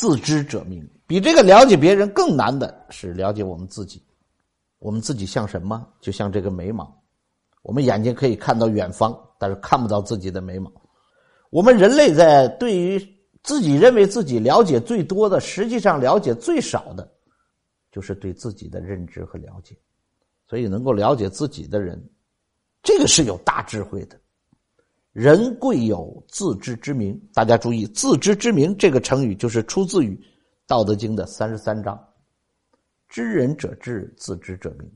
自知者明。比这个了解别人更难的是了解我们自己。我们自己像什么？就像这个眉毛，我们眼睛可以看到远方，但是看不到自己的眉毛。我们人类在对于自己认为自己了解最多的，实际上了解最少的，就是对自己的认知和了解。所以，能够了解自己的人，这个是有大智慧的。人贵有自知之明。大家注意，“自知之明”这个成语就是出自于《道德经》的三十三章。知人者智，自知者明。